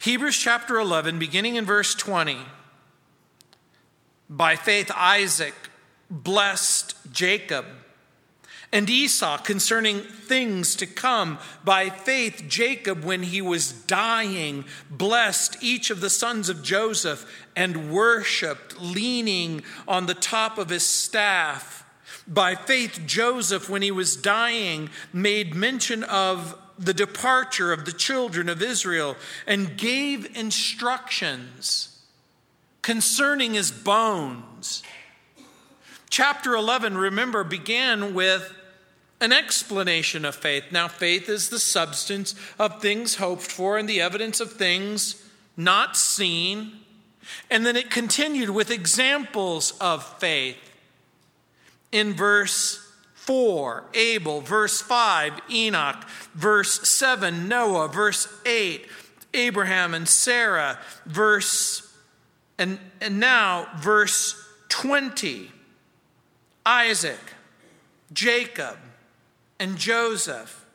Hebrews chapter 11, beginning in verse 20. By faith, Isaac blessed Jacob and Esau concerning things to come. By faith, Jacob, when he was dying, blessed each of the sons of Joseph and worshiped, leaning on the top of his staff. By faith, Joseph, when he was dying, made mention of the departure of the children of Israel and gave instructions concerning his bones. Chapter 11, remember, began with an explanation of faith. Now, faith is the substance of things hoped for and the evidence of things not seen. And then it continued with examples of faith. In verse 4, Abel, verse 5, Enoch, verse 7, Noah, verse 8, Abraham and Sarah, verse and, and now verse 20, Isaac, Jacob, and Joseph.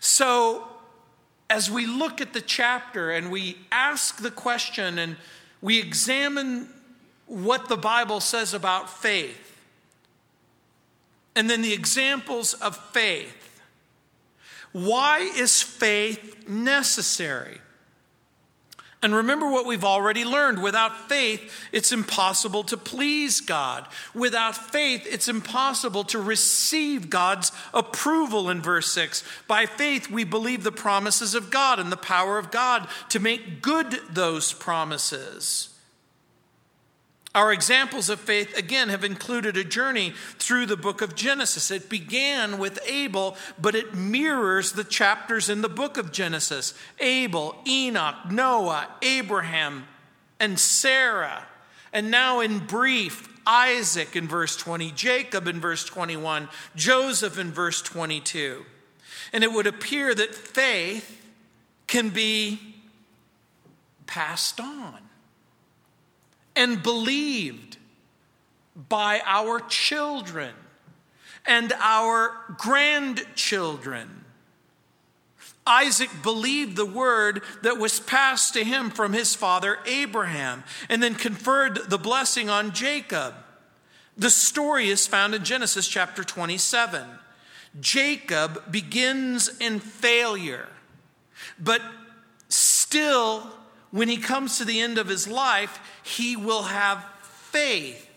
So, as we look at the chapter and we ask the question and we examine what the Bible says about faith, and then the examples of faith, why is faith necessary? And remember what we've already learned without faith, it's impossible to please God. Without faith, it's impossible to receive God's approval in verse 6. By faith, we believe the promises of God and the power of God to make good those promises. Our examples of faith, again, have included a journey through the book of Genesis. It began with Abel, but it mirrors the chapters in the book of Genesis Abel, Enoch, Noah, Abraham, and Sarah. And now, in brief, Isaac in verse 20, Jacob in verse 21, Joseph in verse 22. And it would appear that faith can be passed on and believed by our children and our grandchildren. Isaac believed the word that was passed to him from his father Abraham and then conferred the blessing on Jacob. The story is found in Genesis chapter 27. Jacob begins in failure, but still when he comes to the end of his life, he will have faith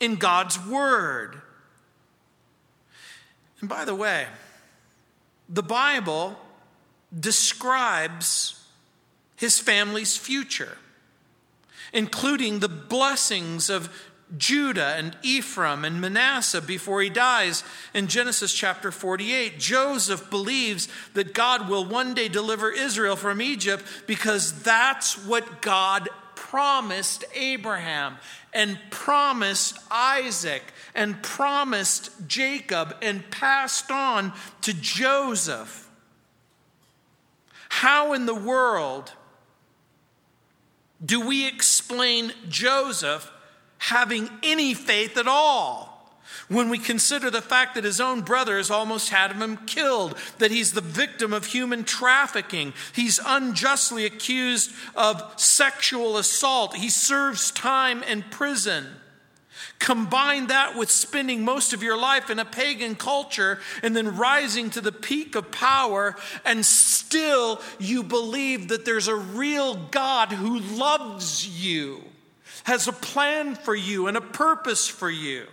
in God's word. And by the way, the Bible describes his family's future, including the blessings of Judah and Ephraim and Manasseh before he dies in Genesis chapter 48. Joseph believes that God will one day deliver Israel from Egypt because that's what God promised Abraham and promised Isaac and promised Jacob and passed on to Joseph. How in the world do we explain Joseph? having any faith at all. When we consider the fact that his own brothers almost had him killed, that he's the victim of human trafficking, he's unjustly accused of sexual assault, he serves time in prison. Combine that with spending most of your life in a pagan culture and then rising to the peak of power, and still you believe that there's a real God who loves you has a plan for you and a purpose for you.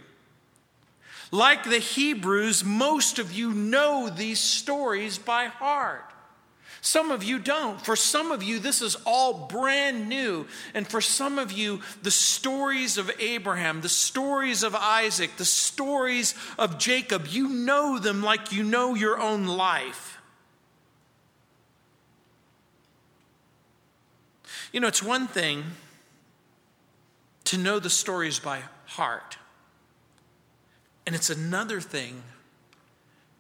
Like the Hebrews, most of you know these stories by heart. Some of you don't. For some of you, this is all brand new. And for some of you, the stories of Abraham, the stories of Isaac, the stories of Jacob, you know them like you know your own life. You know, it's one thing to know the stories by heart. And it's another thing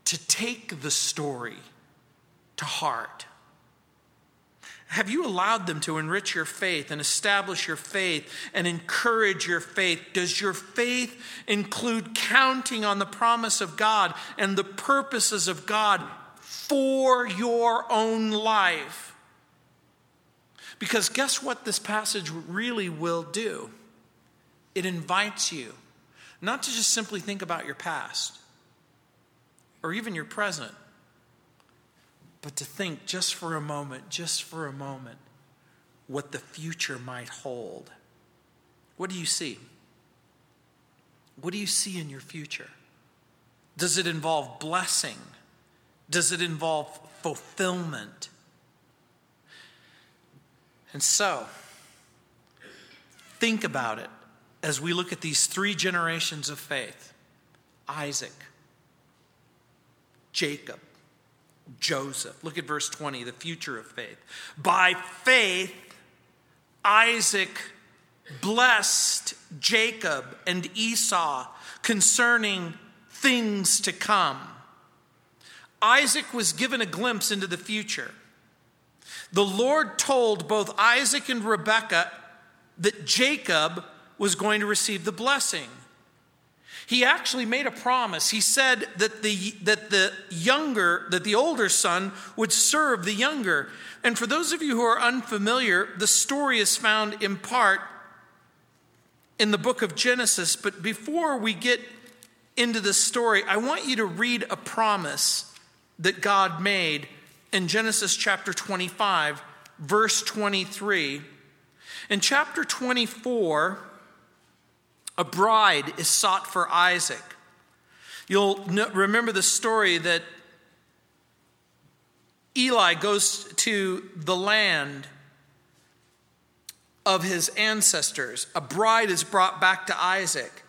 to take the story to heart. Have you allowed them to enrich your faith and establish your faith and encourage your faith? Does your faith include counting on the promise of God and the purposes of God for your own life? Because guess what this passage really will do? It invites you not to just simply think about your past or even your present, but to think just for a moment, just for a moment, what the future might hold. What do you see? What do you see in your future? Does it involve blessing? Does it involve fulfillment? And so, think about it as we look at these three generations of faith Isaac, Jacob, Joseph. Look at verse 20, the future of faith. By faith, Isaac blessed Jacob and Esau concerning things to come. Isaac was given a glimpse into the future. The Lord told both Isaac and Rebekah that Jacob was going to receive the blessing. He actually made a promise. He said that the, that the younger, that the older son would serve the younger. And for those of you who are unfamiliar, the story is found in part in the book of Genesis. But before we get into the story, I want you to read a promise that God made in Genesis chapter 25, verse 23. In chapter 24, a bride is sought for Isaac. You'll remember the story that Eli goes to the land of his ancestors. A bride is brought back to Isaac.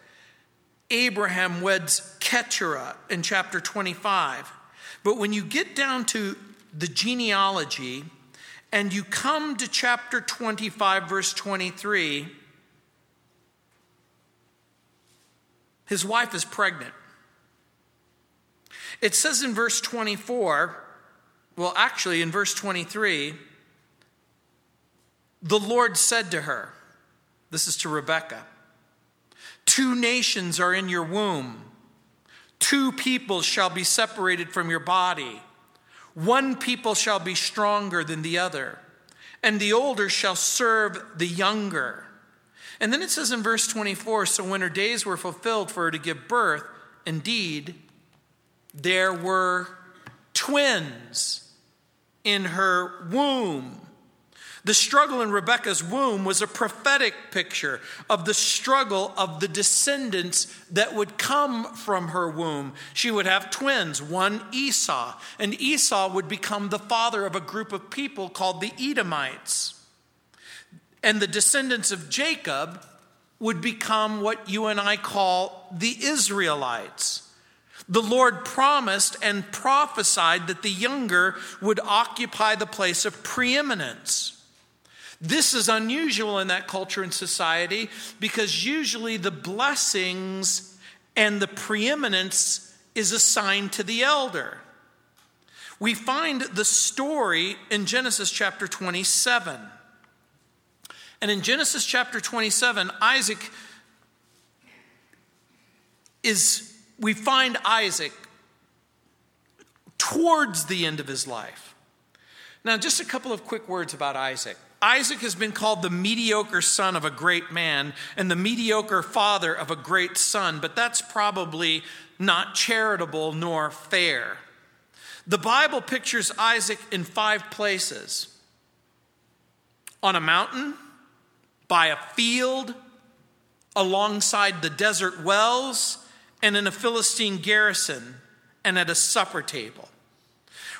Abraham weds Keturah in chapter 25. But when you get down to the genealogy and you come to chapter 25, verse 23, his wife is pregnant. It says in verse 24, well, actually, in verse 23, the Lord said to her, This is to Rebekah, two nations are in your womb, two people shall be separated from your body. One people shall be stronger than the other, and the older shall serve the younger. And then it says in verse 24 So when her days were fulfilled for her to give birth, indeed, there were twins in her womb. The struggle in Rebekah's womb was a prophetic picture of the struggle of the descendants that would come from her womb. She would have twins, one Esau, and Esau would become the father of a group of people called the Edomites. And the descendants of Jacob would become what you and I call the Israelites. The Lord promised and prophesied that the younger would occupy the place of preeminence. This is unusual in that culture and society because usually the blessings and the preeminence is assigned to the elder. We find the story in Genesis chapter 27. And in Genesis chapter 27, Isaac is, we find Isaac towards the end of his life. Now, just a couple of quick words about Isaac. Isaac has been called the mediocre son of a great man and the mediocre father of a great son, but that's probably not charitable nor fair. The Bible pictures Isaac in five places on a mountain, by a field, alongside the desert wells, and in a Philistine garrison, and at a supper table.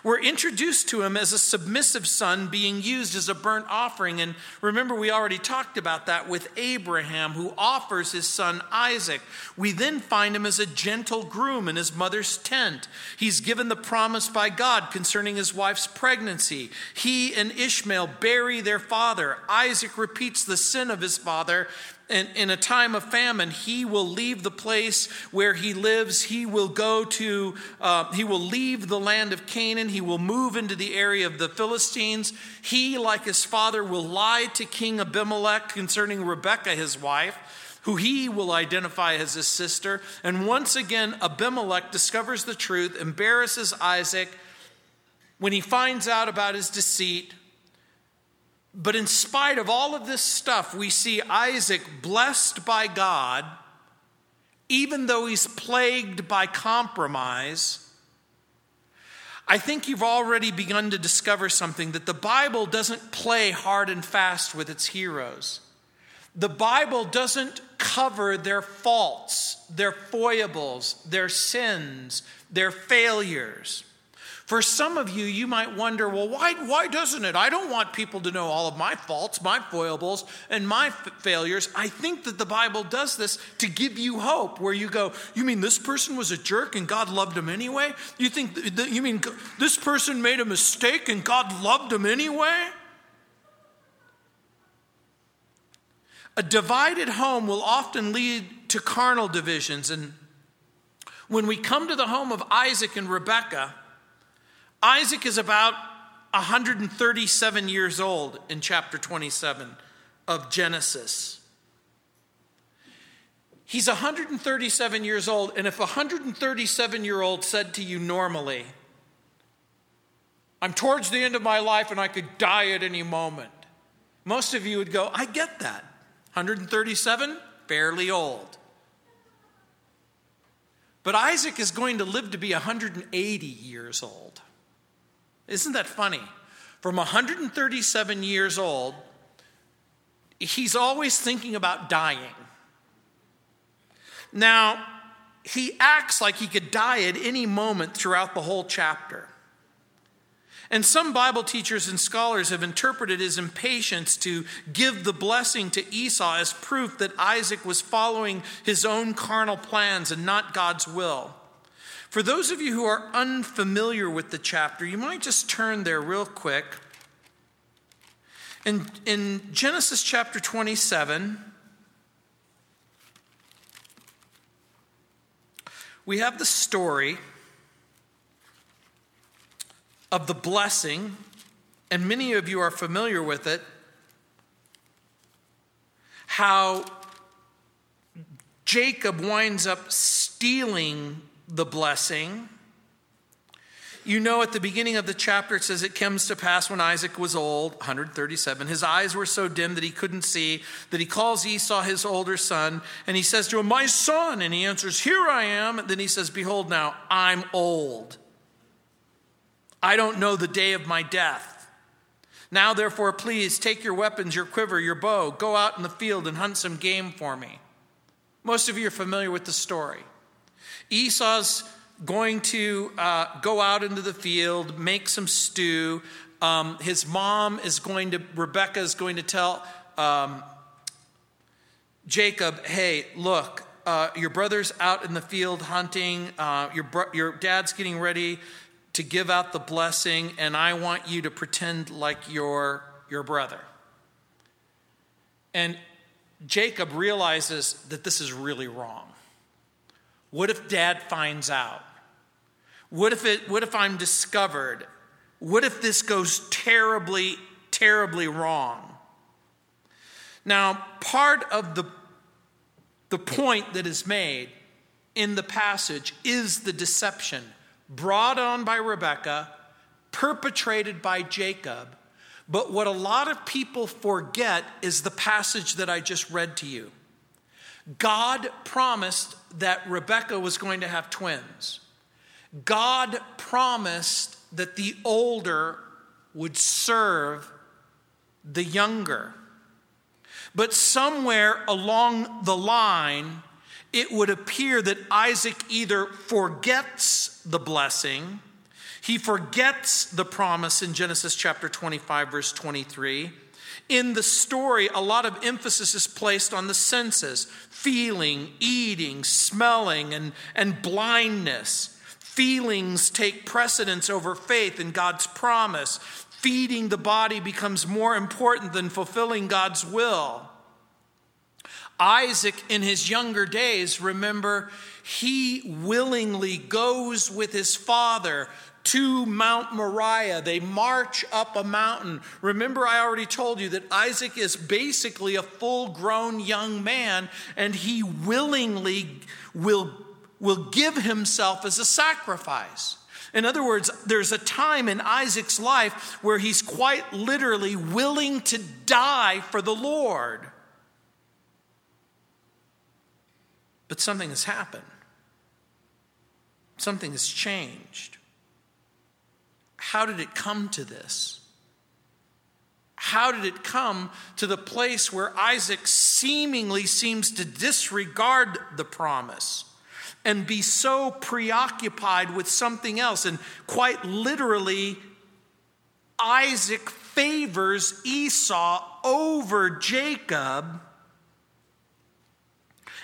We're introduced to him as a submissive son being used as a burnt offering. And remember, we already talked about that with Abraham, who offers his son Isaac. We then find him as a gentle groom in his mother's tent. He's given the promise by God concerning his wife's pregnancy. He and Ishmael bury their father. Isaac repeats the sin of his father in, in a time of famine, he will leave the place where he lives. He will go to, uh, he will leave the land of Canaan. He will move into the area of the Philistines. He, like his father, will lie to King Abimelech concerning Rebekah, his wife, who he will identify as his sister. And once again, Abimelech discovers the truth, embarrasses Isaac. When he finds out about his deceit, But in spite of all of this stuff, we see Isaac blessed by God, even though he's plagued by compromise. I think you've already begun to discover something that the Bible doesn't play hard and fast with its heroes. The Bible doesn't cover their faults, their foibles, their sins, their failures. For some of you, you might wonder, well, why, why doesn't it? I don't want people to know all of my faults, my foibles, and my f- failures. I think that the Bible does this to give you hope, where you go, you mean this person was a jerk and God loved him anyway? You think, that, you mean this person made a mistake and God loved him anyway? A divided home will often lead to carnal divisions. And when we come to the home of Isaac and Rebekah, Isaac is about 137 years old in chapter 27 of Genesis. He's 137 years old, and if a 137 year old said to you normally, I'm towards the end of my life and I could die at any moment, most of you would go, I get that. 137, fairly old. But Isaac is going to live to be 180 years old. Isn't that funny? From 137 years old, he's always thinking about dying. Now, he acts like he could die at any moment throughout the whole chapter. And some Bible teachers and scholars have interpreted his impatience to give the blessing to Esau as proof that Isaac was following his own carnal plans and not God's will. For those of you who are unfamiliar with the chapter, you might just turn there real quick. In, in Genesis chapter 27, we have the story of the blessing, and many of you are familiar with it, how Jacob winds up stealing the blessing. You know, at the beginning of the chapter, it says it comes to pass when Isaac was old, 137. His eyes were so dim that he couldn't see, that he calls Esau his older son, and he says to him, My son. And he answers, Here I am. And then he says, Behold, now I'm old. I don't know the day of my death. Now, therefore, please take your weapons, your quiver, your bow, go out in the field and hunt some game for me. Most of you are familiar with the story. Esau's going to uh, go out into the field, make some stew. Um, his mom is going to, Rebecca is going to tell um, Jacob, hey, look, uh, your brother's out in the field hunting, uh, your, bro- your dad's getting ready to give out the blessing, and I want you to pretend like you're your brother. And Jacob realizes that this is really wrong. What if dad finds out? What if, it, what if I'm discovered? What if this goes terribly, terribly wrong? Now, part of the, the point that is made in the passage is the deception brought on by Rebekah, perpetrated by Jacob. But what a lot of people forget is the passage that I just read to you. God promised that Rebekah was going to have twins. God promised that the older would serve the younger. But somewhere along the line, it would appear that Isaac either forgets the blessing, he forgets the promise in Genesis chapter 25, verse 23. In the story, a lot of emphasis is placed on the senses feeling, eating, smelling, and, and blindness. Feelings take precedence over faith in God's promise. Feeding the body becomes more important than fulfilling God's will. Isaac, in his younger days, remember, he willingly goes with his father to Mount Moriah. They march up a mountain. Remember, I already told you that Isaac is basically a full grown young man, and he willingly will, will give himself as a sacrifice. In other words, there's a time in Isaac's life where he's quite literally willing to die for the Lord. But something has happened, something has changed. How did it come to this? How did it come to the place where Isaac seemingly seems to disregard the promise? and be so preoccupied with something else. And quite literally, Isaac favors Esau over Jacob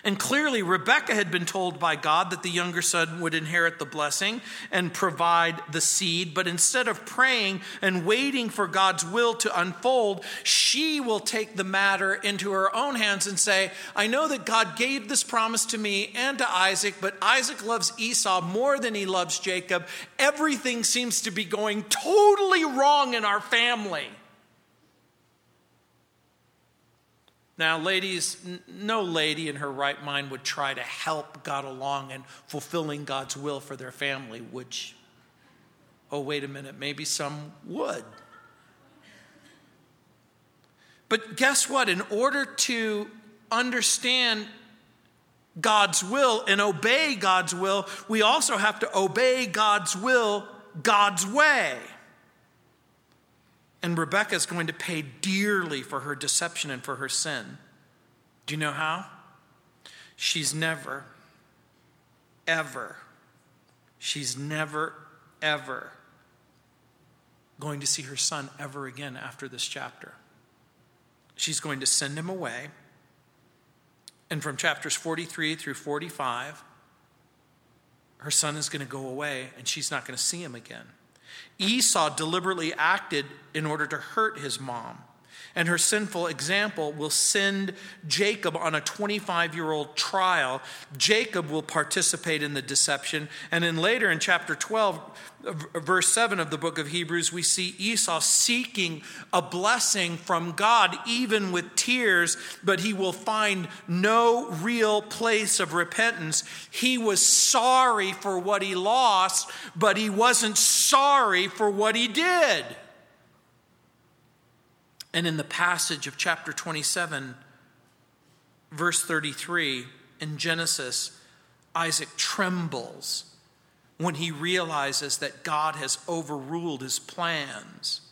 and clearly, Rebekah had been told by God that the younger son would inherit the blessing and provide the seed. But instead of praying and waiting for God's will to unfold, she will take the matter into her own hands and say, I know that God gave this promise to me and to Isaac, but Isaac loves Esau more than he loves Jacob. Everything seems to be going totally wrong in our family. Now, ladies, no lady in her right mind would try to help God along in fulfilling God's will for their family, which, oh, wait a minute, maybe some would. But guess what? In order to understand God's will and obey God's will, we also have to obey God's will God's way. And Rebecca is going to pay dearly for her deception and for her sin. Do you know how? She's never, ever, she's never, ever going to see her son ever again after this chapter. She's going to send him away. And from chapters 43 through 45, her son is going to go away and she's not going to see him again. Esau deliberately acted in order to hurt his mom. And her sinful example will send Jacob on a 25 year old trial. Jacob will participate in the deception. And then later in chapter 12, verse 7 of the book of Hebrews, we see Esau seeking a blessing from God, even with tears, but he will find no real place of repentance. He was sorry for what he lost, but he wasn't sorry for what he did. And in the passage of chapter 27, verse 33 in Genesis, Isaac trembles when he realizes that God has overruled his plans.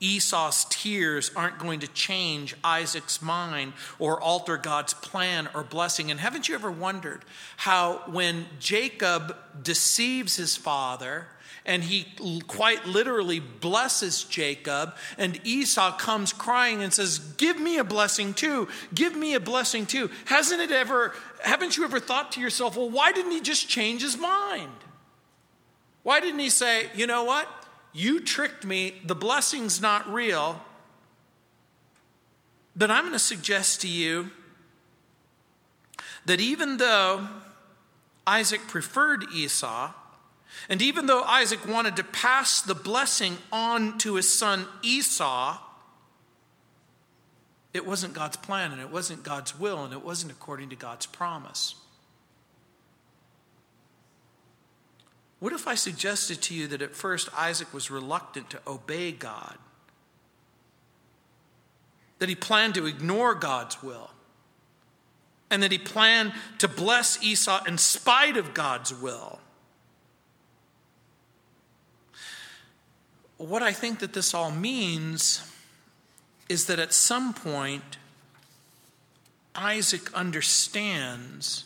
Esau's tears aren't going to change Isaac's mind or alter God's plan or blessing. And haven't you ever wondered how, when Jacob deceives his father, and he quite literally blesses Jacob. And Esau comes crying and says, Give me a blessing too. Give me a blessing too. Hasn't it ever, haven't you ever thought to yourself, well, why didn't he just change his mind? Why didn't he say, you know what? You tricked me. The blessing's not real. But I'm going to suggest to you that even though Isaac preferred Esau, and even though Isaac wanted to pass the blessing on to his son Esau, it wasn't God's plan and it wasn't God's will and it wasn't according to God's promise. What if I suggested to you that at first Isaac was reluctant to obey God? That he planned to ignore God's will? And that he planned to bless Esau in spite of God's will? What I think that this all means is that at some point, Isaac understands,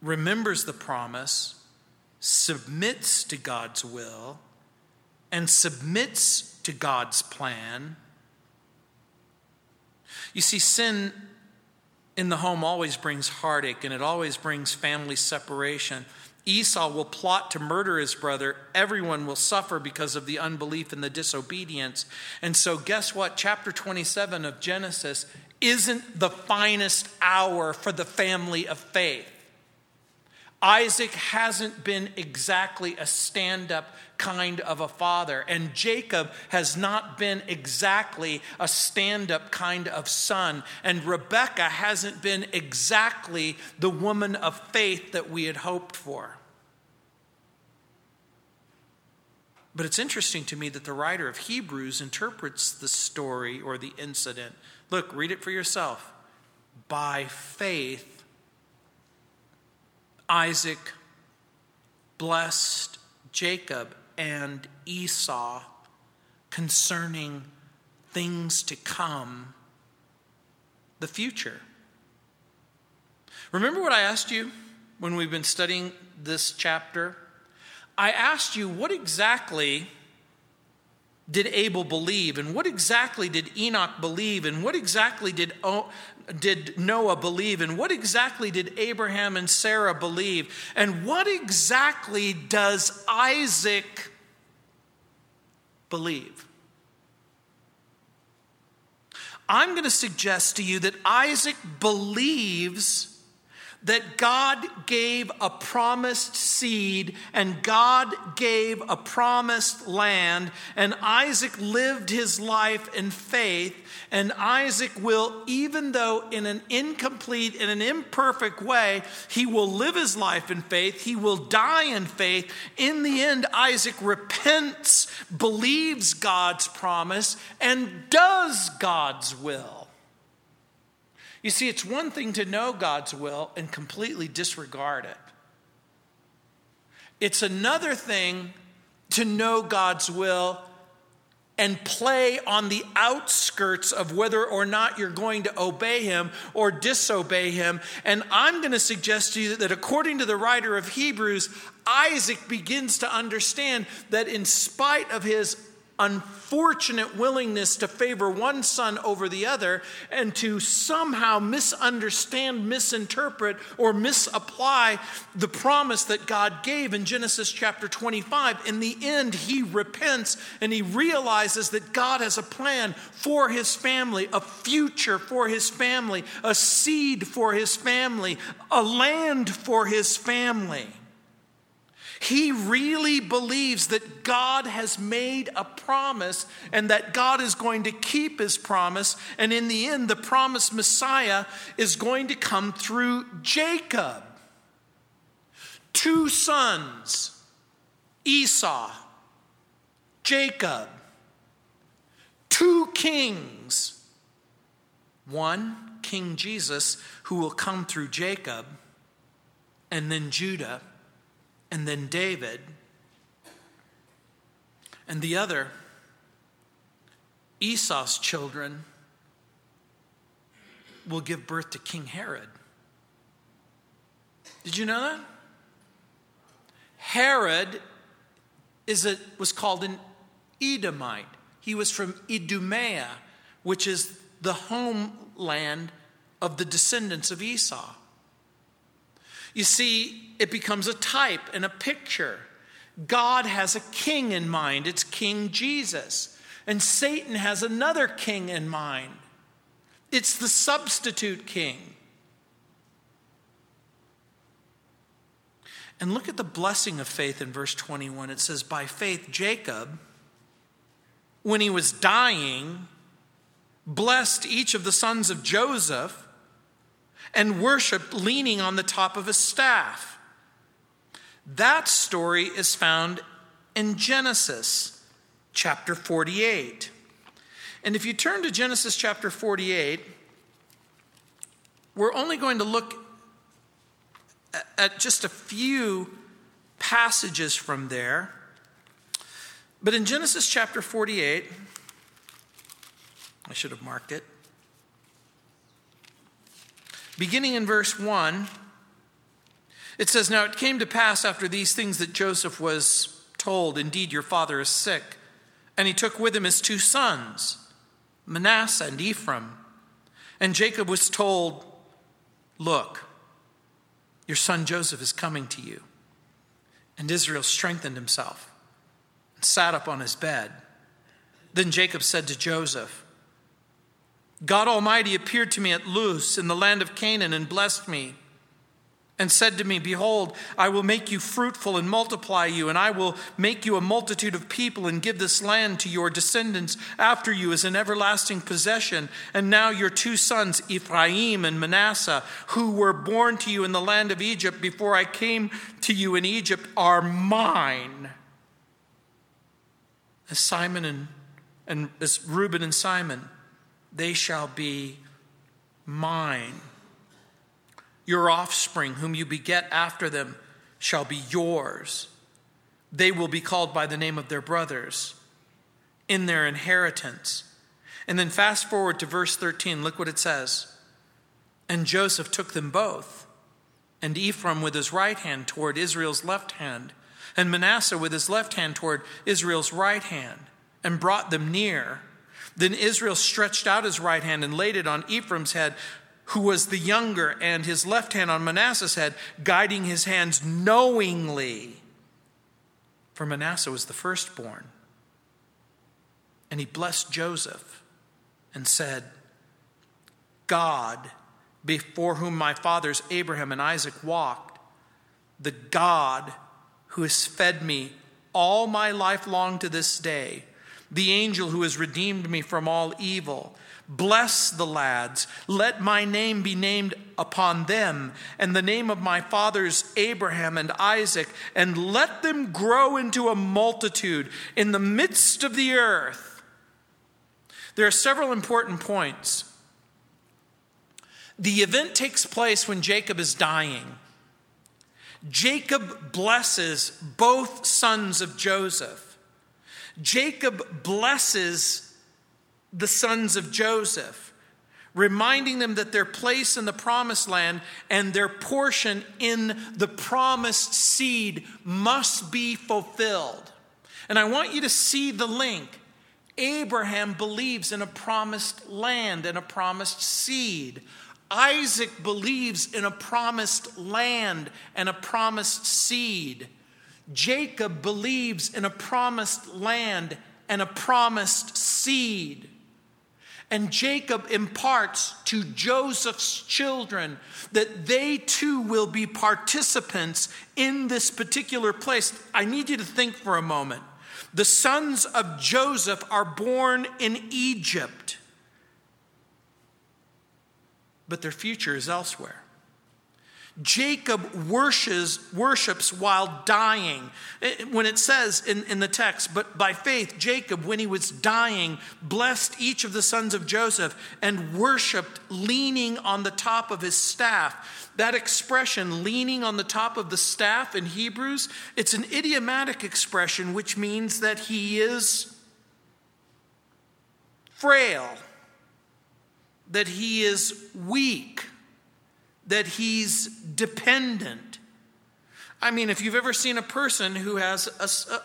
remembers the promise, submits to God's will and submits to God's plan. You see, sin in the home always brings heartache and it always brings family separation. Esau will plot to murder his brother. Everyone will suffer because of the unbelief and the disobedience. And so, guess what? Chapter 27 of Genesis isn't the finest hour for the family of faith. Isaac hasn't been exactly a stand up kind of a father, and Jacob has not been exactly a stand up kind of son, and Rebecca hasn't been exactly the woman of faith that we had hoped for. But it's interesting to me that the writer of Hebrews interprets the story or the incident. Look, read it for yourself. By faith, Isaac blessed Jacob and Esau concerning things to come, the future. Remember what I asked you when we've been studying this chapter? I asked you what exactly did Abel believe? And what exactly did Enoch believe? And what exactly did, o- did Noah believe? And what exactly did Abraham and Sarah believe? And what exactly does Isaac believe? I'm going to suggest to you that Isaac believes that God gave a promised seed and God gave a promised land, and Isaac lived his life in faith. And Isaac will, even though in an incomplete, in an imperfect way, he will live his life in faith, he will die in faith. In the end, Isaac repents, believes God's promise, and does God's will. You see, it's one thing to know God's will and completely disregard it. It's another thing to know God's will and play on the outskirts of whether or not you're going to obey him or disobey him. And I'm going to suggest to you that according to the writer of Hebrews, Isaac begins to understand that in spite of his unfortunate willingness to favor one son over the other and to somehow misunderstand, misinterpret, or misapply the promise that God gave in Genesis chapter 25. In the end, he repents and he realizes that God has a plan for his family, a future for his family, a seed for his family, a land for his family. He really believes that God has made a promise and that God is going to keep his promise. And in the end, the promised Messiah is going to come through Jacob. Two sons, Esau, Jacob. Two kings. One, King Jesus, who will come through Jacob, and then Judah and then David. And the other, Esau's children, will give birth to King Herod. Did you know that? Herod is a, was called an Edomite. He was from Idumea, which is the homeland of the descendants of Esau. You see, it becomes a type and a picture. God has a king in mind, it's King Jesus. And Satan has another king in mind, it's the substitute king. And look at the blessing of faith in verse 21. It says, By faith, Jacob, when he was dying, blessed each of the sons of Joseph and worshiped leaning on the top of a staff. That story is found in Genesis chapter 48. And if you turn to Genesis chapter 48, we're only going to look at just a few passages from there. But in Genesis chapter 48, I should have marked it. Beginning in verse 1, it says, Now it came to pass after these things that Joseph was told, Indeed, your father is sick. And he took with him his two sons, Manasseh and Ephraim. And Jacob was told, Look, your son Joseph is coming to you. And Israel strengthened himself and sat up on his bed. Then Jacob said to Joseph, God Almighty appeared to me at Luz in the land of Canaan and blessed me and said to me, Behold, I will make you fruitful and multiply you, and I will make you a multitude of people and give this land to your descendants after you as an everlasting possession. And now your two sons, Ephraim and Manasseh, who were born to you in the land of Egypt before I came to you in Egypt, are mine. as Simeon and, and as Reuben and Simeon, they shall be mine. Your offspring, whom you beget after them, shall be yours. They will be called by the name of their brothers in their inheritance. And then fast forward to verse 13, look what it says. And Joseph took them both, and Ephraim with his right hand toward Israel's left hand, and Manasseh with his left hand toward Israel's right hand, and brought them near. Then Israel stretched out his right hand and laid it on Ephraim's head, who was the younger, and his left hand on Manasseh's head, guiding his hands knowingly. For Manasseh was the firstborn. And he blessed Joseph and said, God, before whom my fathers Abraham and Isaac walked, the God who has fed me all my life long to this day, the angel who has redeemed me from all evil. Bless the lads. Let my name be named upon them, and the name of my fathers Abraham and Isaac, and let them grow into a multitude in the midst of the earth. There are several important points. The event takes place when Jacob is dying. Jacob blesses both sons of Joseph. Jacob blesses the sons of Joseph, reminding them that their place in the promised land and their portion in the promised seed must be fulfilled. And I want you to see the link. Abraham believes in a promised land and a promised seed. Isaac believes in a promised land and a promised seed. Jacob believes in a promised land and a promised seed. And Jacob imparts to Joseph's children that they too will be participants in this particular place. I need you to think for a moment. The sons of Joseph are born in Egypt but their future is elsewhere. Jacob worships, worships while dying. When it says in, in the text, but by faith, Jacob, when he was dying, blessed each of the sons of Joseph and worshiped leaning on the top of his staff. That expression, leaning on the top of the staff in Hebrews, it's an idiomatic expression which means that he is frail that he is weak, that he's dependent. I mean, if you've ever seen a person who has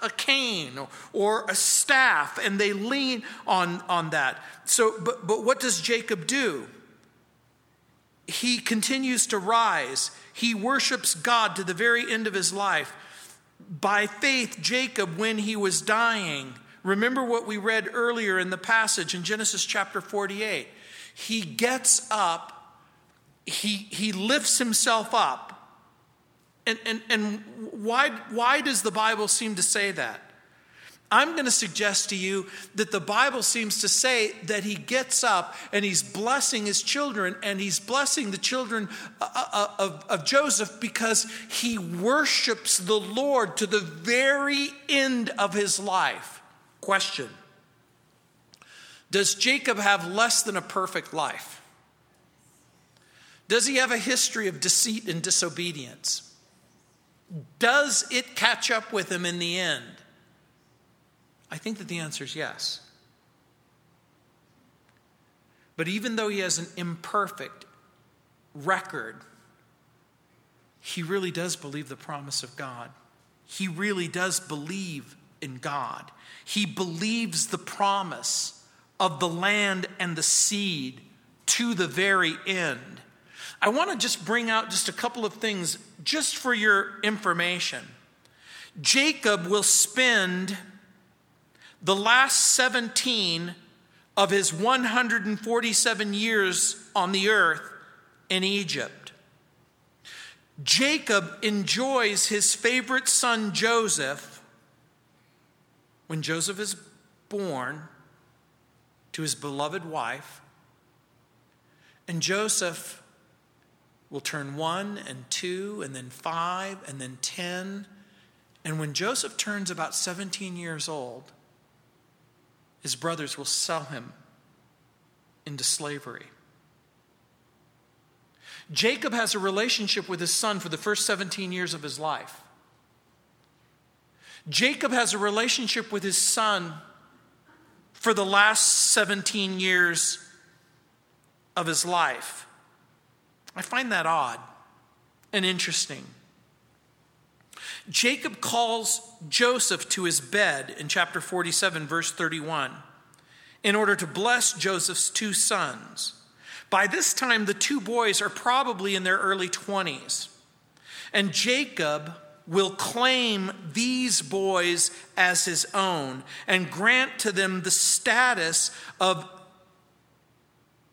a, a, cane or a staff and they lean on, on that. So, but, but what does Jacob do? He continues to rise. He worships God to the very end of his life. By faith, Jacob, when he was dying, remember what we read earlier in the passage in Genesis chapter 48 he gets up, he, he lifts himself up. And, and, and why, why does the Bible seem to say that? I'm going to suggest to you that the Bible seems to say that he gets up and he's blessing his children and he's blessing the children uh, uh, uh, of, of, Joseph because he worships the Lord to the very end of his life. Question does Jacob have less than a perfect life? Does he have a history of deceit and disobedience? Does it catch up with him in the end? I think that the answer is yes. But even though he has an imperfect record, he really does believe the promise of God. He really does believe in God. He believes the promise of the land and the seed to the very end. I want to just bring out just a couple of things just for your information. Jacob will spend the last 17 of his 147 years on the earth in Egypt. Jacob enjoys his favorite son Joseph when Joseph is born to his beloved wife. And Joseph will turn one and two and then five and then ten. And when Joseph turns about 17 years old, his brothers will sell him into slavery. Jacob has a relationship with his son for the first 17 years of his life. Jacob has a relationship with his son for the last 17 years of his life. I find that odd and interesting. Jacob calls Joseph to his bed in chapter 47, verse 31, in order to bless Joseph's two sons. By this time, the two boys are probably in their early 20s. And Jacob will claim these boys as his own and grant to them the status of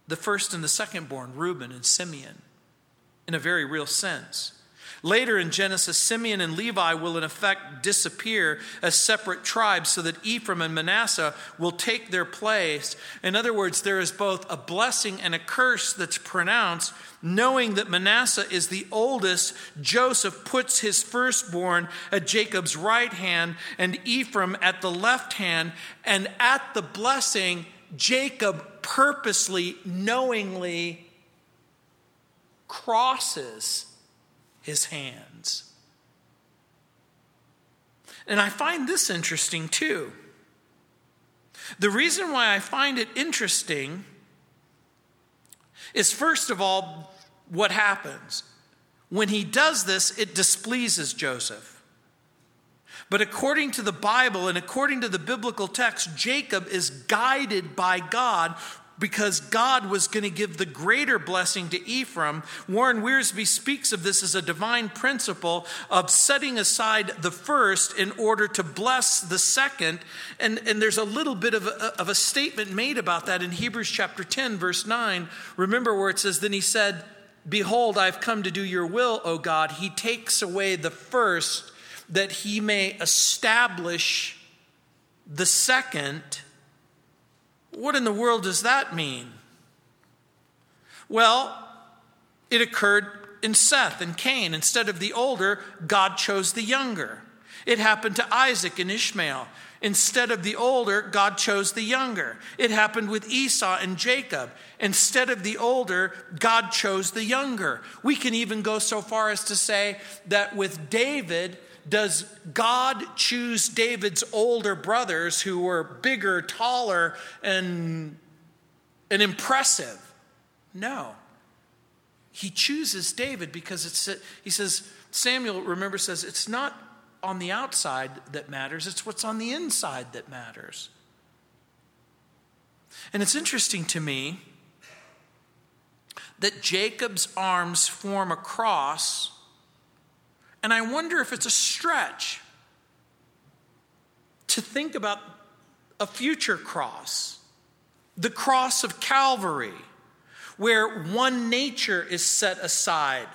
the first and the second born, Reuben and Simeon, in a very real sense. Later in Genesis, Simeon and Levi will in effect disappear as separate tribes so that Ephraim and Manasseh will take their place. In other words, there is both a blessing and a curse that's pronounced. Knowing that Manasseh is the oldest, Joseph puts his firstborn at Jacob's right hand and Ephraim at the left hand. And at the blessing, Jacob purposely, knowingly crosses his hands. And I find this interesting too. The reason why I find it interesting is first of all, what happens. When he does this, it displeases Joseph. But according to the Bible and according to the biblical text, Jacob is guided by God because God was going to give the greater blessing to Ephraim. Warren Wiersbe speaks of this as a divine principle of setting aside the first in order to bless the second. And, and there's a little bit of a, of a statement made about that in Hebrews chapter 10, verse 9. Remember where it says, Then he said, Behold, I've come to do your will, O God. He takes away the first that he may establish the second what in the world does that mean? Well, it occurred in Seth and Cain. Instead of the older, God chose the younger. It happened to Isaac and Ishmael. Instead of the older, God chose the younger. It happened with Esau and Jacob. Instead of the older, God chose the younger. We can even go so far as to say that with David, does God choose David's older brothers who were bigger, taller, and, and impressive? No. He chooses David because it's, he says, Samuel, remember, says, it's not on the outside that matters, it's what's on the inside that matters. And it's interesting to me that Jacob's arms form a cross and I wonder if it's a stretch to think about a future cross, the cross of Calvary, where one nature is set aside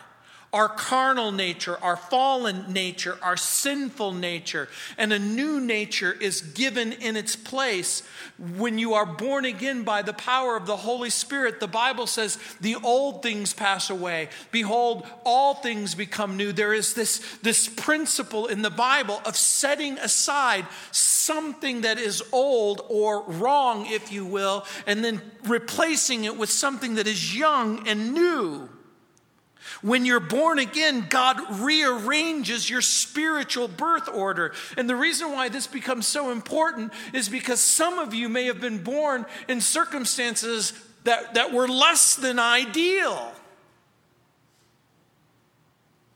our carnal nature, our fallen nature, our sinful nature, and a new nature is given in its place. When you are born again by the power of the Holy Spirit, the Bible says, the old things pass away. Behold, all things become new. There is this, this principle in the Bible of setting aside something that is old or wrong, if you will, and then replacing it with something that is young and new. When you're born again, God rearranges your spiritual birth order. And the reason why this becomes so important is because some of you may have been born in circumstances that, that were less than ideal.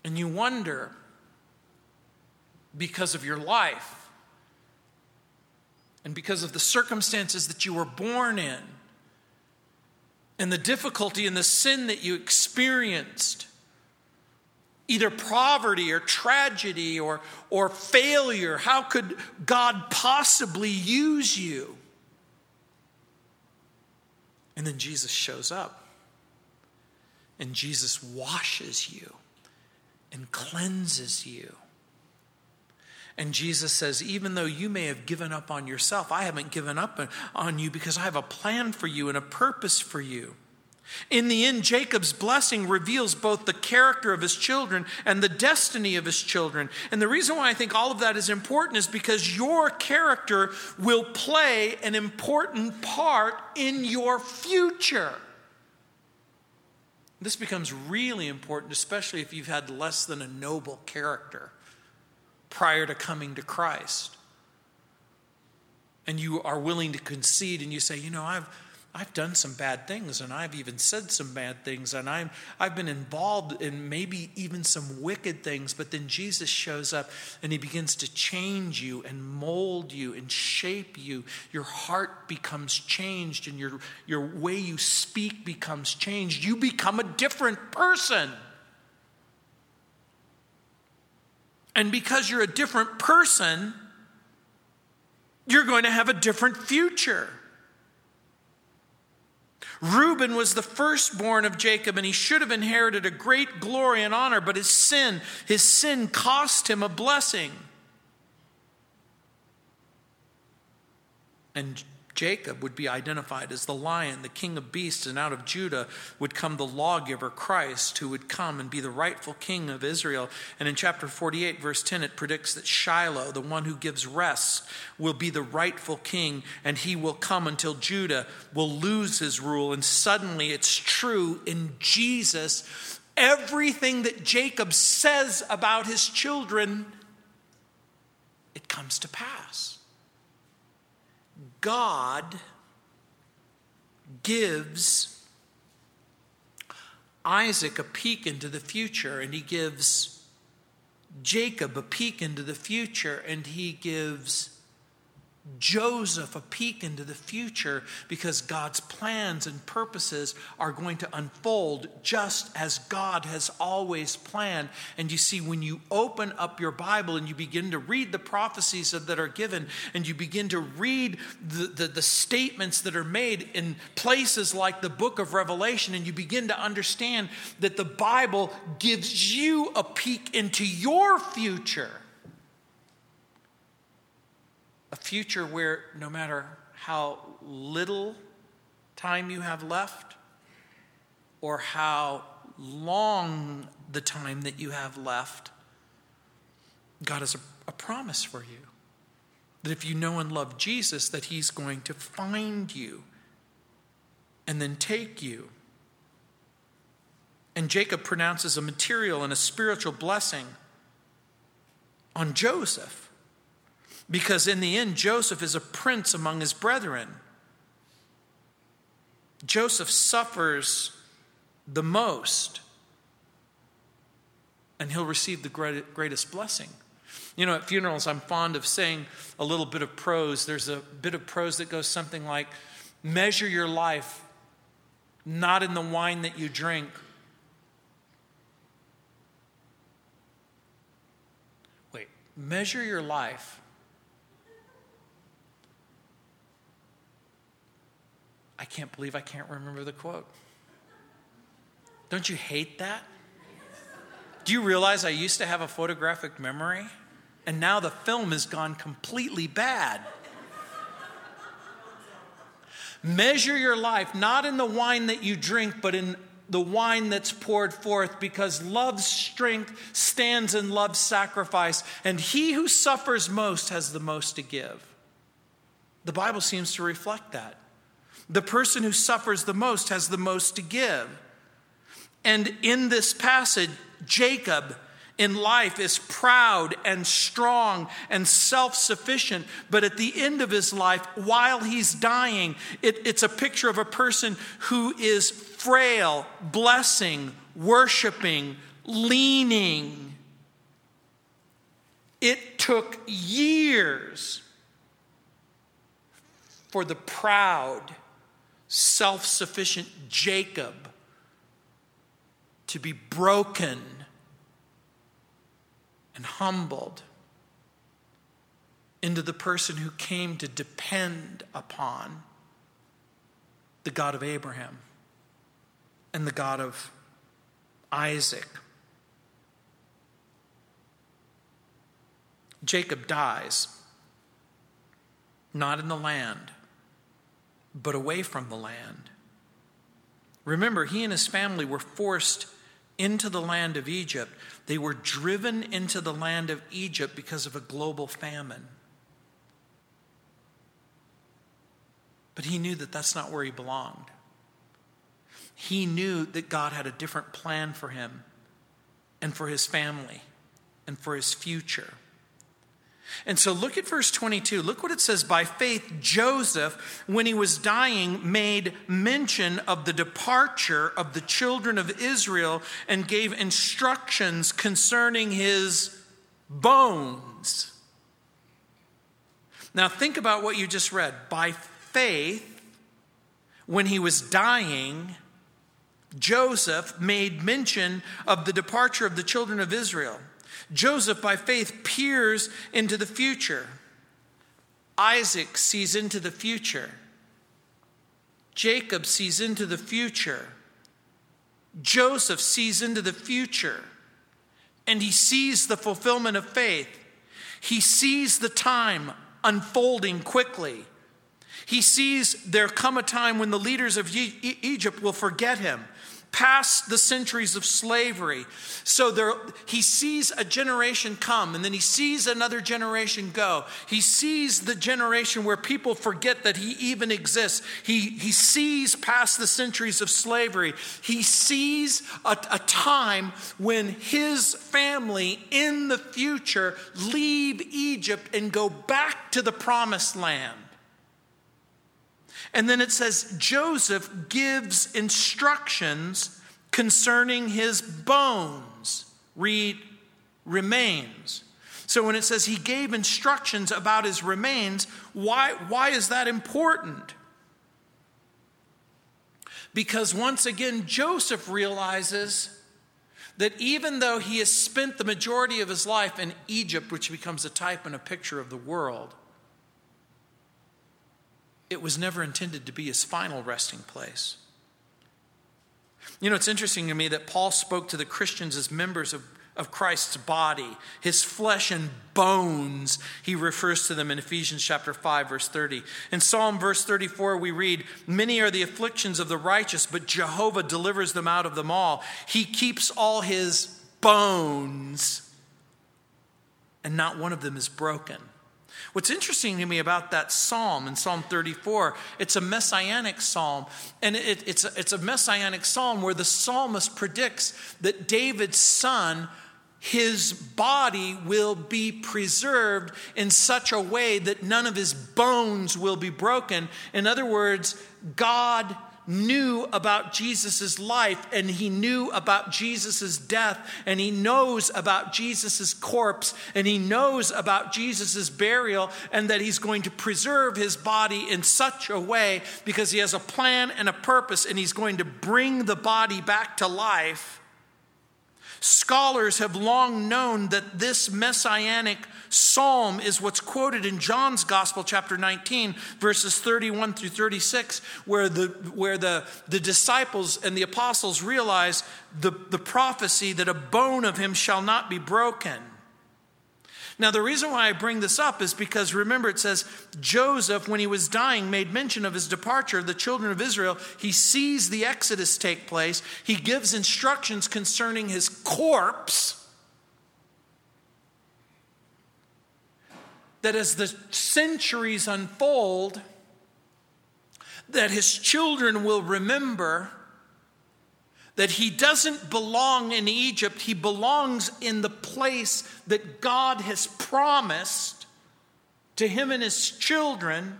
And you wonder, because of your life and because of the circumstances that you were born in, and the difficulty and the sin that you experienced, either poverty or tragedy or, or failure, how could God possibly use you? And then Jesus shows up, and Jesus washes you and cleanses you. And Jesus says, even though you may have given up on yourself, I haven't given up on you because I have a plan for you and a purpose for you. In the end, Jacob's blessing reveals both the character of his children and the destiny of his children. And the reason why I think all of that is important is because your character will play an important part in your future. This becomes really important, especially if you've had less than a noble character prior to coming to Christ. And you are willing to concede and you say, you know, I've I've done some bad things and I've even said some bad things and I'm, I've been involved in maybe even some wicked things, but then Jesus shows up and he begins to change you and mold you and shape you. Your heart becomes changed and your, your way you speak becomes changed. You become a different person. And because you're a different person, you're going to have a different future. Reuben was the firstborn of Jacob, and he should have inherited a great glory and honor, but his sin, his sin cost him a blessing. And Jacob would be identified as the lion, the king of beasts, and out of Judah would come the lawgiver Christ, who would come and be the rightful king of Israel. And in chapter 48, verse 10, it predicts that Shiloh, the one who gives rest, will be the rightful king, and he will come until Judah will lose his rule. And suddenly it's true in Jesus. Everything that Jacob says about his children, it comes to pass. God gives Isaac a peek into the future, and he gives Jacob a peek into the future, and he gives Joseph a peek into the future because God's plans and purposes are going to unfold just as God has always planned. And you see, when you open up your Bible and you begin to read the prophecies that are given, and you begin to read the, the, the statements that are made in places like the book of Revelation, and you begin to understand that the Bible gives you a peek into your future a future where no matter how little time you have left or how long the time that you have left, God has a, a promise for you. That if you know and love Jesus, that He's going to find you and then take you. And Jacob pronounces a material and a spiritual blessing on Joseph. Because in the end, Joseph is a prince among his brethren. Joseph suffers the most, and he'll receive the greatest blessing. You know, at funerals, I'm fond of saying a little bit of prose. There's a bit of prose that goes something like Measure your life not in the wine that you drink. Wait, measure your life can't believe I can't remember the quote. Don't you hate that? Do you realize I used to have a photographic memory? And now the film has gone completely bad. Measure your life not in the wine that you drink, but in the wine that's poured forth, because love's strength stands in love's sacrifice, and he who suffers most has the most to give. The Bible seems to reflect that. The person who suffers the most has the most to give. And in this passage, Jacob in life is proud and strong and self sufficient, but at the end of his life, while he's dying, it, it's a picture of a person who is frail, blessing, worshiping, leaning. It took years for the proud self sufficient Jacob to be broken and humbled into the person who came to depend upon the God of Abraham and the God of Isaac. Jacob dies, not in the land but away from the land. Remember, he and his family were forced into the land of Egypt. They were driven into the land of Egypt because of a global famine. But he knew that that's not where he belonged. He knew that God had a different plan for him and for his family and for his future. And so look at verse 22. Look what it says. By faith, Joseph, when he was dying, made mention of the departure of the children of Israel and gave instructions concerning his bones. Now, think about what you just read. By faith, when he was dying, Joseph made mention of the departure of the children of Israel. Joseph, by faith, peers into the future. Isaac sees into the future. Jacob sees into the future. Joseph sees into the future. And he sees the fulfillment of faith. He sees the time unfolding quickly. He sees there come a time when the leaders of Egypt will forget him past the centuries of slavery. So there, he sees a generation come and then he sees another generation go. He sees the generation where people forget that he even exists. He, he sees past the centuries of slavery. He sees a, a time when his family in the future leave Egypt and go back to the promised land. And then it says Joseph gives instructions concerning his bones. Read remains. So when it says he gave instructions about his remains, why, why is that important? Because once again, Joseph realizes that even though he has spent the majority of his life in Egypt, which becomes a type and a picture of the world, it was never intended to be his final resting place. You know, it's interesting to me that Paul spoke to the Christians as members of, of Christ's body, his flesh and bones. He refers to them in Ephesians chapter 5, verse 30. In Psalm verse 34, we read, Many are the afflictions of the righteous, but Jehovah delivers them out of them all. He keeps all his bones, and not one of them is broken. What's interesting to me about that psalm in Psalm 34, it's a messianic psalm. And it, it's, it's a messianic psalm where the psalmist predicts that David's son, his body will be preserved in such a way that none of his bones will be broken. In other words, God knew about Jesus' life and he knew about Jesus' death and he knows about Jesus' corpse and he knows about Jesus' burial and that he's going to preserve his body in such a way because he has a plan and a purpose and he's going to bring the body back to life. Scholars have long known that this messianic psalm is what's quoted in John's Gospel, chapter 19, verses 31 through 36, where the, where the, the disciples and the apostles realize the, the prophecy that a bone of him shall not be broken. Now, the reason why I bring this up is because remember it says Joseph, when he was dying, made mention of his departure of the children of Israel. He sees the Exodus take place, he gives instructions concerning his corpse. that as the centuries unfold, that his children will remember that he doesn't belong in Egypt, he belongs in the place that God has promised to him and his children.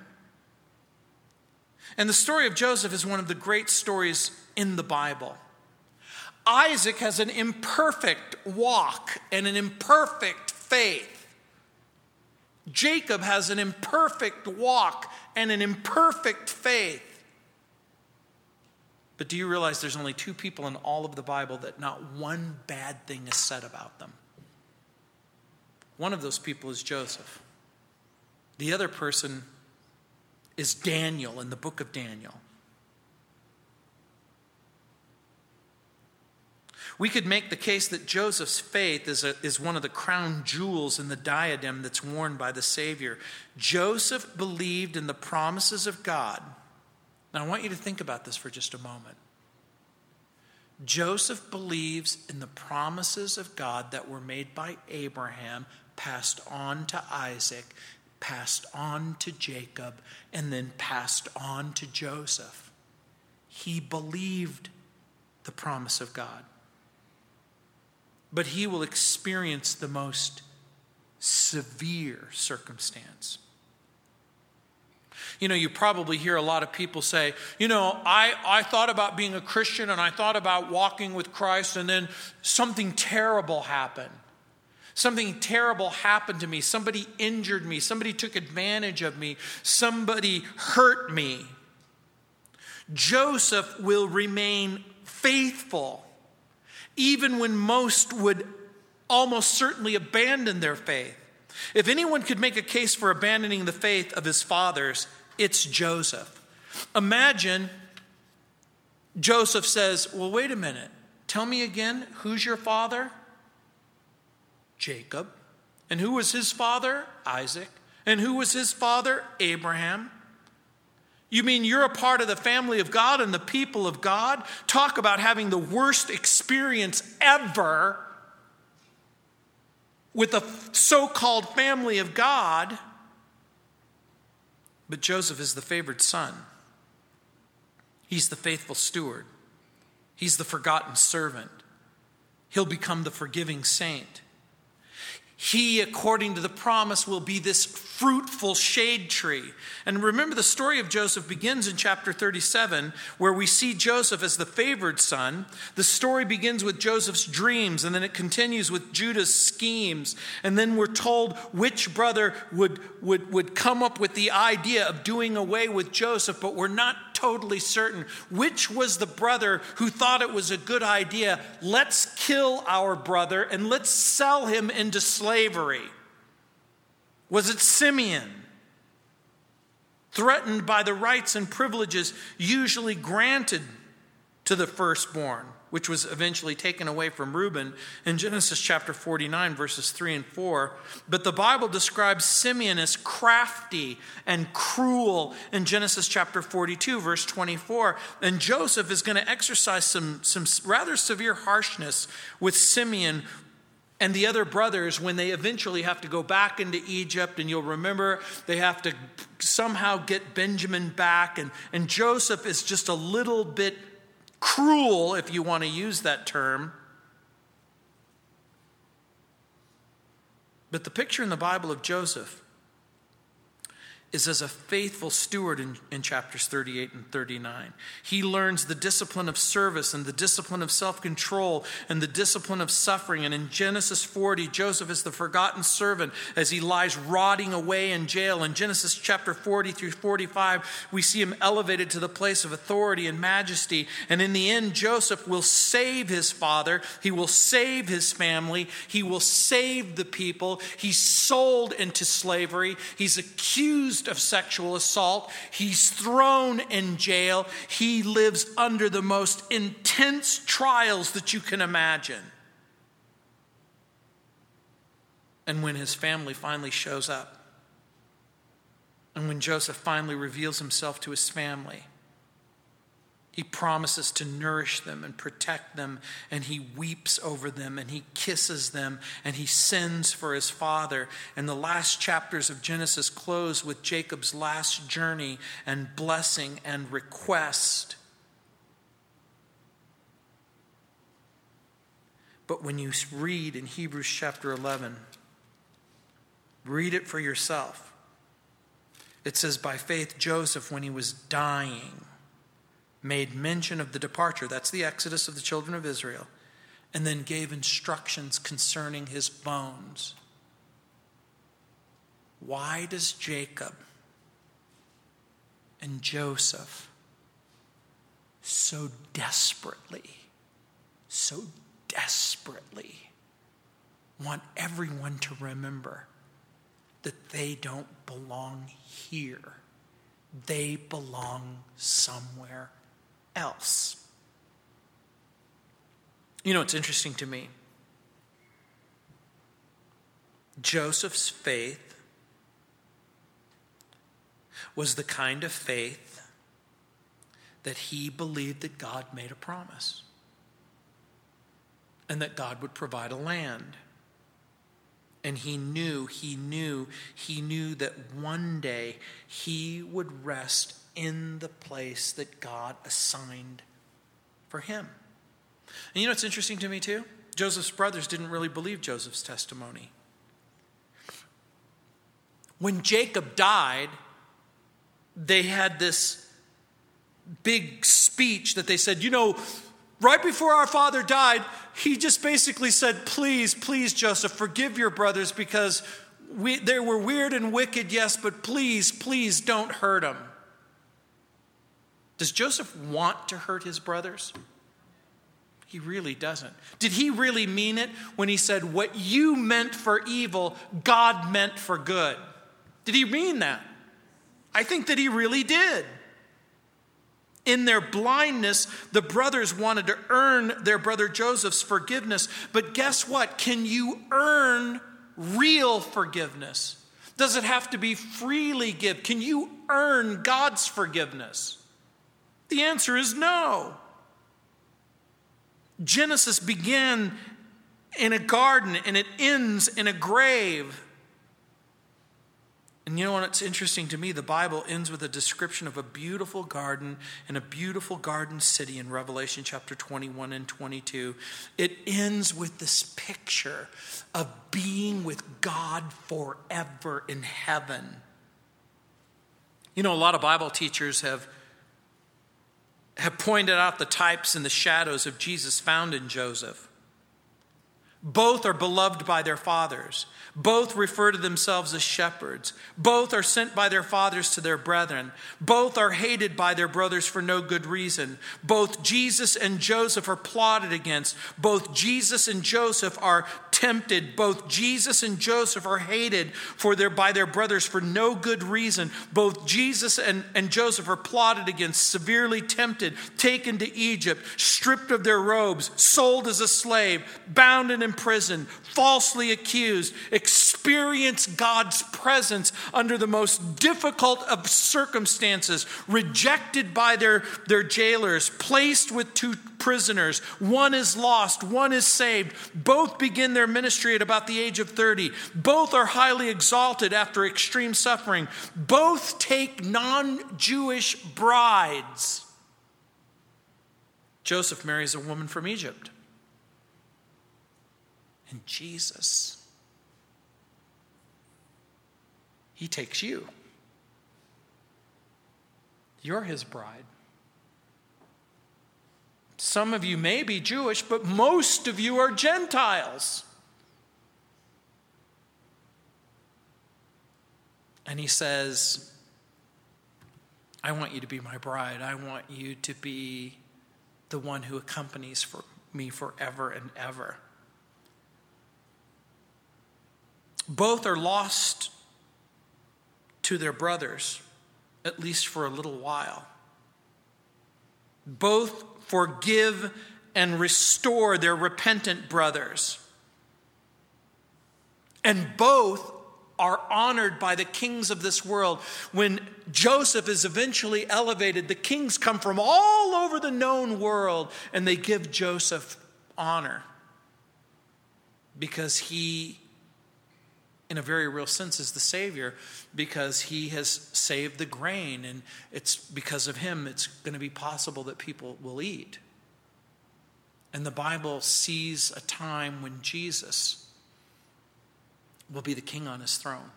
And the story of Joseph is one of the great stories in the Bible. Isaac has an imperfect walk and an imperfect faith. Jacob has an imperfect walk and an imperfect faith. But do you realize there's only two people in all of the Bible that not one bad thing is said about them? One of those people is Joseph. The other person is Daniel in the book of Daniel. We could make the case that Joseph's faith is, a, is one of the crown jewels in the diadem that's worn by the Savior. Joseph believed in the promises of God. Now, I want you to think about this for just a moment. Joseph believes in the promises of God that were made by Abraham, passed on to Isaac, passed on to Jacob, and then passed on to Joseph. He believed the promise of God. But he will experience the most severe circumstance. You know, you probably hear a lot of people say, you know, I, I thought about being a Christian and I thought about walking with Christ, and then something terrible happened. Something terrible happened to me. Somebody injured me. Somebody took advantage of me. Somebody hurt me. Joseph will remain faithful even when most would almost certainly abandon their faith. If anyone could make a case for abandoning the faith of his fathers, it's Joseph. Imagine Joseph says, Well, wait a minute. Tell me again, who's your father? Jacob. And who was his father? Isaac. And who was his father? Abraham. You mean you're a part of the family of God and the people of God? Talk about having the worst experience ever with the so called family of God. But Joseph is the favored son. He's the faithful steward. He's the forgotten servant. He'll become the forgiving saint. He, according to the promise, will be this fruitful shade tree. And remember, the story of Joseph begins in chapter 37, where we see Joseph as the favored son. The story begins with Joseph's dreams, and then it continues with Judah's schemes. And then we're told which brother would, would, would come up with the idea of doing away with Joseph, but we're not totally certain which was the brother who thought it was a good idea. Let's kill our brother and let's sell him into slavery. Was it Simeon? Threatened by the rights and privileges usually granted to the firstborn which was eventually taken away from Reuben in Genesis chapter 49, verses 3 and 4. But the Bible describes Simeon as crafty and cruel in Genesis chapter 42, verse 24. And Joseph is going to exercise some, some rather severe harshness with Simeon and the other brothers when they eventually have to go back into Egypt. And you'll remember they have to somehow get Benjamin back. And, and Joseph is just a little bit cruel, if you want to use that term. But the picture in the Bible of Joseph is as a faithful steward in, in chapters 38 and 39. He learns the discipline of service and the discipline of self control and the discipline of suffering. And in Genesis 40, Joseph is the forgotten servant as he lies rotting away in jail. In Genesis chapter 40 through 45, we see him elevated to the place of authority and majesty. And in the end, Joseph will save his father, he will save his family, he will save the people. He's sold into slavery, he's accused accused of sexual assault. He's thrown in jail. He lives under the most intense trials that you can imagine. And when his family finally shows up, and when Joseph finally reveals himself to his family, he promises to nourish them and protect them, and he weeps over them and he kisses them and he sends for his father. And the last chapters of Genesis close with Jacob's last journey and blessing and request. But when you read in Hebrews chapter 11, read it for yourself. It says, By faith, Joseph, when he was dying, made mention of the departure, that's the exodus of the children of Israel, and then gave instructions concerning his bones. Why does Jacob and Joseph so desperately, so desperately want everyone to remember that they don't belong here? They belong somewhere else. You know, it's interesting to me. Joseph's faith was the kind of faith that he believed that God made a promise. and that God would provide a land. And he knew, he knew, he knew that one day he would rest in the place that God assigned for him. And you know what's interesting to me, too? Joseph's brothers didn't really believe Joseph's testimony. When Jacob died, they had this big speech that they said, you know, right before our father died, he just basically said, Please, please, Joseph, forgive your brothers because we, they were weird and wicked, yes, but please, please don't hurt them. Does Joseph want to hurt his brothers? He really doesn't. Did he really mean it when he said, What you meant for evil, God meant for good? Did he mean that? I think that he really did. In their blindness, the brothers wanted to earn their brother Joseph's forgiveness. But guess what? Can you earn real forgiveness? Does it have to be freely give? Can you earn God's forgiveness? The answer is no. Genesis began in a garden and it ends in a grave. And you know what's interesting to me? The Bible ends with a description of a beautiful garden and a beautiful garden city in Revelation chapter 21 and 22. It ends with this picture of being with God forever in heaven. You know, a lot of Bible teachers have, have pointed out the types and the shadows of Jesus found in Joseph. Both are beloved by their fathers. Both refer to themselves as shepherds. Both are sent by their fathers to their brethren. Both are hated by their brothers for no good reason. Both Jesus and Joseph are plotted against. Both Jesus and Joseph are tempted. Both Jesus and Joseph are hated for their, by their brothers for no good reason. Both Jesus and, and Joseph are plotted against, severely tempted, taken to Egypt, stripped of their robes, sold as a slave, bound and imprisoned, falsely accused, experience God's presence under the most difficult of circumstances, rejected by their, their jailers, placed with two prisoners. One is lost, one is saved. Both begin their ministry at about the age of 30. Both are highly exalted after extreme suffering. Both take non Jewish brides. Joseph marries a woman from Egypt. Jesus, he takes you. You're his bride. Some of you may be Jewish, but most of you are Gentiles. And he says, I want you to be my bride. I want you to be the one who accompanies for me forever and ever. Both are lost to their brothers, at least for a little while. Both forgive and restore their repentant brothers. And both are honored by the kings of this world. When Joseph is eventually elevated, the kings come from all over the known world and they give Joseph honor because he in a very real sense, is the Savior because He has saved the grain, and it's because of Him it's going to be possible that people will eat. And the Bible sees a time when Jesus will be the king on his throne.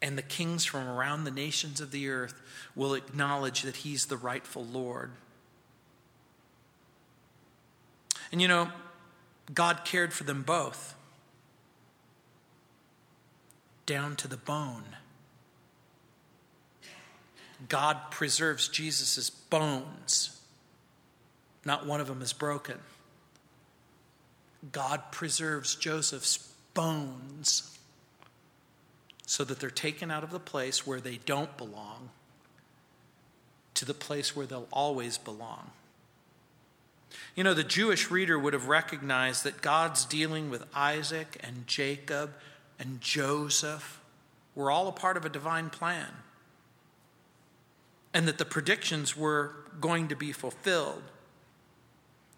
And the kings from around the nations of the earth will acknowledge that he's the rightful Lord. And you know, God cared for them both down to the bone. God preserves Jesus' bones. Not one of them is broken. God preserves Joseph's bones so that they're taken out of the place where they don't belong to the place where they'll always belong. You know, the Jewish reader would have recognized that God's dealing with Isaac and Jacob and Joseph were all a part of a divine plan. And that the predictions were going to be fulfilled.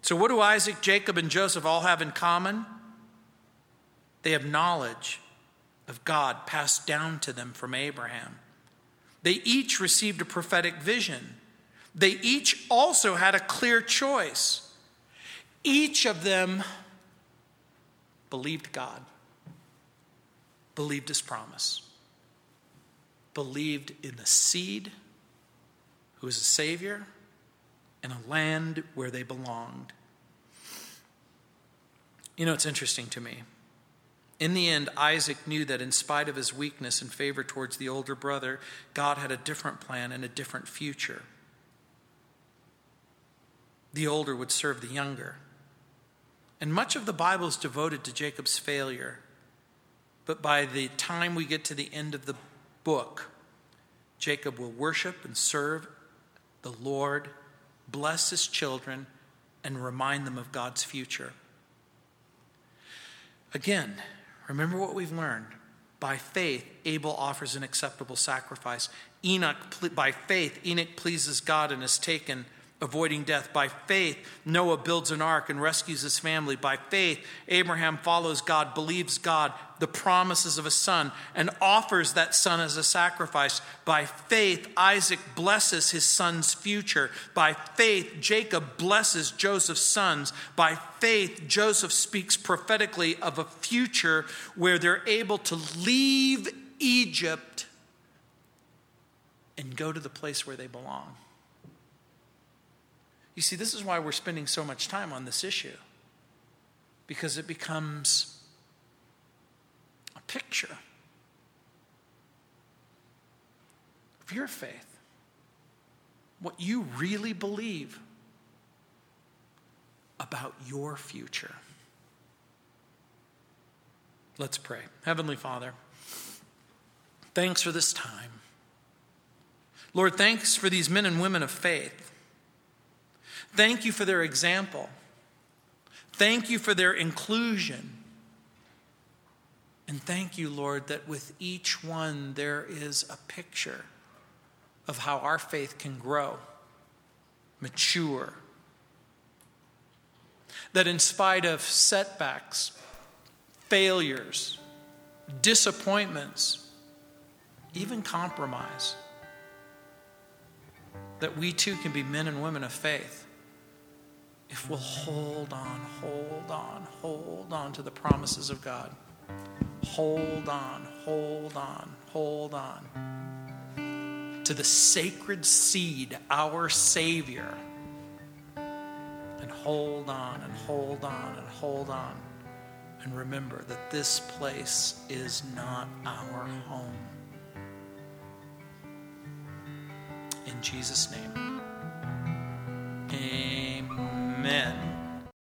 So, what do Isaac, Jacob, and Joseph all have in common? They have knowledge of God passed down to them from Abraham. They each received a prophetic vision. They each also had a clear choice. Each of them believed God, believed his promise, believed in the seed who is a savior in a land where they belonged. You know, it's interesting to me. In the end, Isaac knew that in spite of his weakness and favor towards the older brother, God had a different plan and a different future. The older would serve the younger. And much of the Bible is devoted to Jacob's failure. But by the time we get to the end of the book, Jacob will worship and serve the Lord, bless his children, and remind them of God's future. Again, remember what we've learned. By faith, Abel offers an acceptable sacrifice. Enoch, by faith, Enoch pleases God and is taken avoiding death. By faith, Noah builds an ark and rescues his family. By faith, Abraham follows God, believes God, the promises of a son, and offers that son as a sacrifice. By faith, Isaac blesses his son's future. By faith, Jacob blesses Joseph's sons. By faith, Joseph speaks prophetically of a future where they're able to leave Egypt and go to the place where they belong. You see, this is why we're spending so much time on this issue, because it becomes a picture of your faith, what you really believe about your future. Let's pray. Heavenly Father, thanks for this time. Lord, thanks for these men and women of faith Thank you for their example. Thank you for their inclusion. And thank you, Lord, that with each one there is a picture of how our faith can grow, mature. That in spite of setbacks, failures, disappointments, even compromise, that we too can be men and women of faith if we'll hold on, hold on, hold on to the promises of God. Hold on, hold on, hold on to the sacred seed, our Savior. And hold on and hold on and hold on. And remember that this place is not our home. In Jesus' name. Amen.